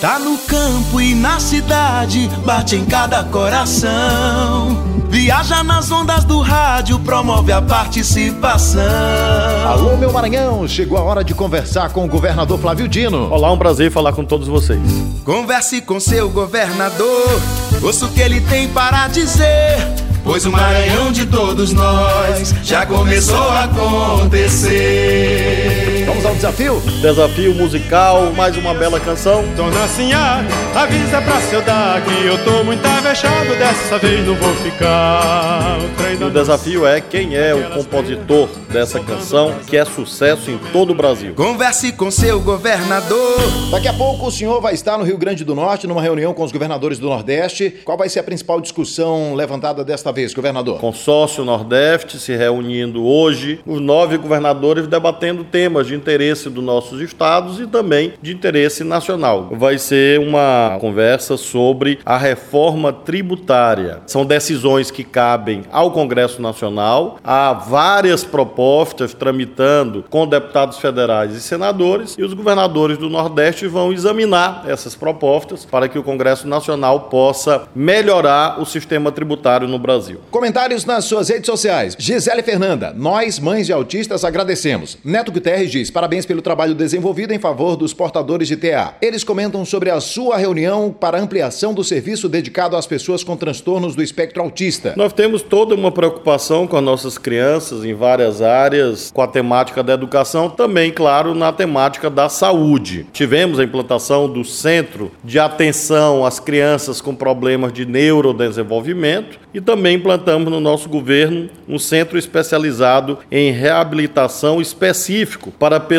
Tá no campo e na cidade, bate em cada coração. Viaja nas ondas do rádio, promove a participação. Alô, meu Maranhão, chegou a hora de conversar com o governador Flávio Dino. Olá, um prazer falar com todos vocês. Converse com seu governador, ouça o que ele tem para dizer. Pois o Maranhão de todos nós já começou a acontecer. Ao desafio? Desafio musical, mais uma bela canção. Dona Sinhá, avisa pra seu dar que eu tô muito avexado, dessa vez não vou ficar. O, o desafio é quem é o compositor dessa canção, que é sucesso em todo o Brasil. Converse com seu governador. Daqui a pouco o senhor vai estar no Rio Grande do Norte, numa reunião com os governadores do Nordeste. Qual vai ser a principal discussão levantada desta vez, governador? Consórcio Nordeste se reunindo hoje, os nove governadores debatendo temas de interesse dos nossos estados e também de interesse nacional. Vai ser uma conversa sobre a reforma tributária. São decisões que cabem ao Congresso Nacional, há várias propostas tramitando com deputados federais e senadores, e os governadores do Nordeste vão examinar essas propostas para que o Congresso Nacional possa melhorar o sistema tributário no Brasil. Comentários nas suas redes sociais. Gisele Fernanda, nós, mães de autistas, agradecemos. Neto Guterres diz: parabéns pelo trabalho desenvolvido em favor dos portadores de TA. Eles comentam sobre a sua reunião para ampliação do serviço dedicado às pessoas com transtornos do espectro autista. Nós temos toda uma preocupação com as nossas crianças em várias áreas, com a temática da educação, também, claro, na temática da saúde. Tivemos a implantação do Centro de Atenção às Crianças com Problemas de Neurodesenvolvimento e também implantamos no nosso governo um centro especializado em reabilitação específico para pessoas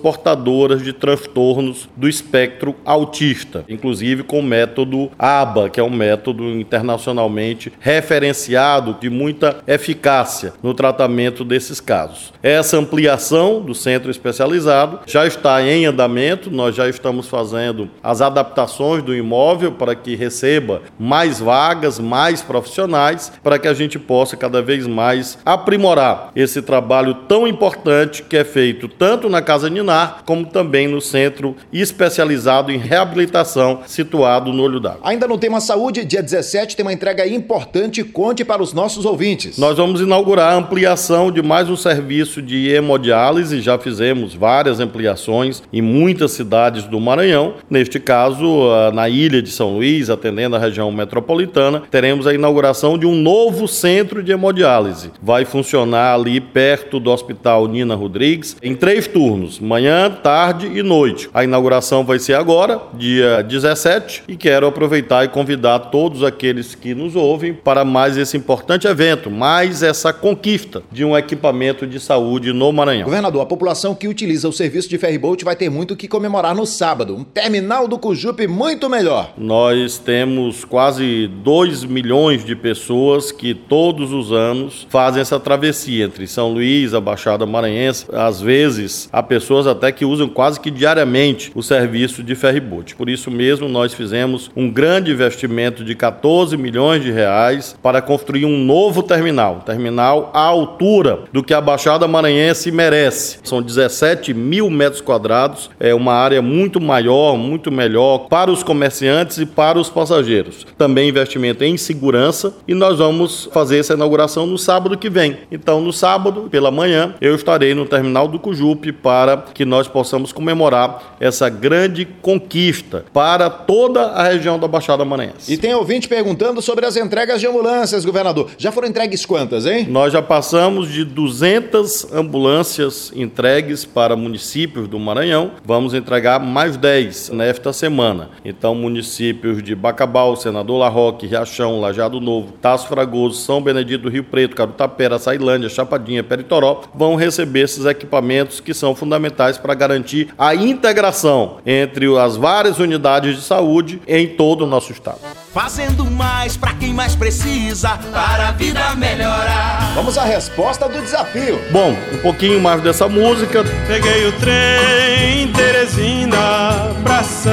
portadoras de transtornos do espectro autista, inclusive com o método ABA, que é um método internacionalmente referenciado de muita eficácia no tratamento desses casos. Essa ampliação do centro especializado já está em andamento, nós já estamos fazendo as adaptações do imóvel para que receba mais vagas, mais profissionais para que a gente possa cada vez mais aprimorar esse trabalho tão importante que é feito tanto na Casa Ninar como também no centro especializado em reabilitação situado no Olho d'Água. Ainda no tema saúde, dia 17 tem uma entrega importante, conte para os nossos ouvintes. Nós vamos inaugurar a ampliação de mais um serviço de hemodiálise, já fizemos várias ampliações em muitas cidades do Maranhão. Neste caso, na ilha de São Luís, atendendo a região metropolitana, teremos a inauguração inauguração de um novo centro de hemodiálise. Vai funcionar ali perto do Hospital Nina Rodrigues, em três turnos, manhã, tarde e noite. A inauguração vai ser agora, dia 17, e quero aproveitar e convidar todos aqueles que nos ouvem para mais esse importante evento, mais essa conquista de um equipamento de saúde no Maranhão. Governador, a população que utiliza o serviço de ferryboat vai ter muito que comemorar no sábado. Um terminal do Cujupe muito melhor. Nós temos quase 2 milhões de pessoas que todos os anos fazem essa travessia entre São Luís, a Baixada Maranhense. Às vezes, há pessoas até que usam quase que diariamente o serviço de ferryboat. Por isso mesmo, nós fizemos um grande investimento de 14 milhões de reais para construir um novo terminal, terminal à altura do que a Baixada Maranhense merece. São 17 mil metros quadrados, é uma área muito maior, muito melhor para os comerciantes e para os passageiros. Também investimento em segurança e nós vamos fazer essa inauguração no sábado que vem. Então, no sábado, pela manhã, eu estarei no terminal do Cujupe para que nós possamos comemorar essa grande conquista para toda a região da Baixada Maranhense. E tem ouvinte perguntando sobre as entregas de ambulâncias, governador. Já foram entregues quantas, hein? Nós já passamos de 200 ambulâncias entregues para municípios do Maranhão. Vamos entregar mais 10 nesta semana. Então, municípios de Bacabal, Senador Larroque, Riachão, Lajado Novo, Novo, Taço Fragoso, São Benedito do Rio Preto, Carutapera, Sailândia, Chapadinha, Peritoró, vão receber esses equipamentos que são fundamentais para garantir a integração entre as várias unidades de saúde em todo o nosso estado. Fazendo mais para quem mais precisa, para a vida melhorar. Vamos à resposta do desafio. Bom, um pouquinho mais dessa música. Peguei o trem Teresina pra São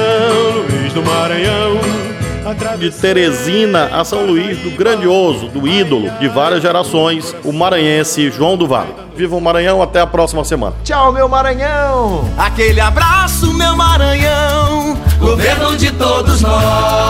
Luís do Maranhão de Teresina a São Luís, do grandioso, do ídolo de várias gerações, o maranhense João do Vale. Viva o Maranhão, até a próxima semana. Tchau, meu Maranhão! Aquele abraço, meu Maranhão! governo de todos nós.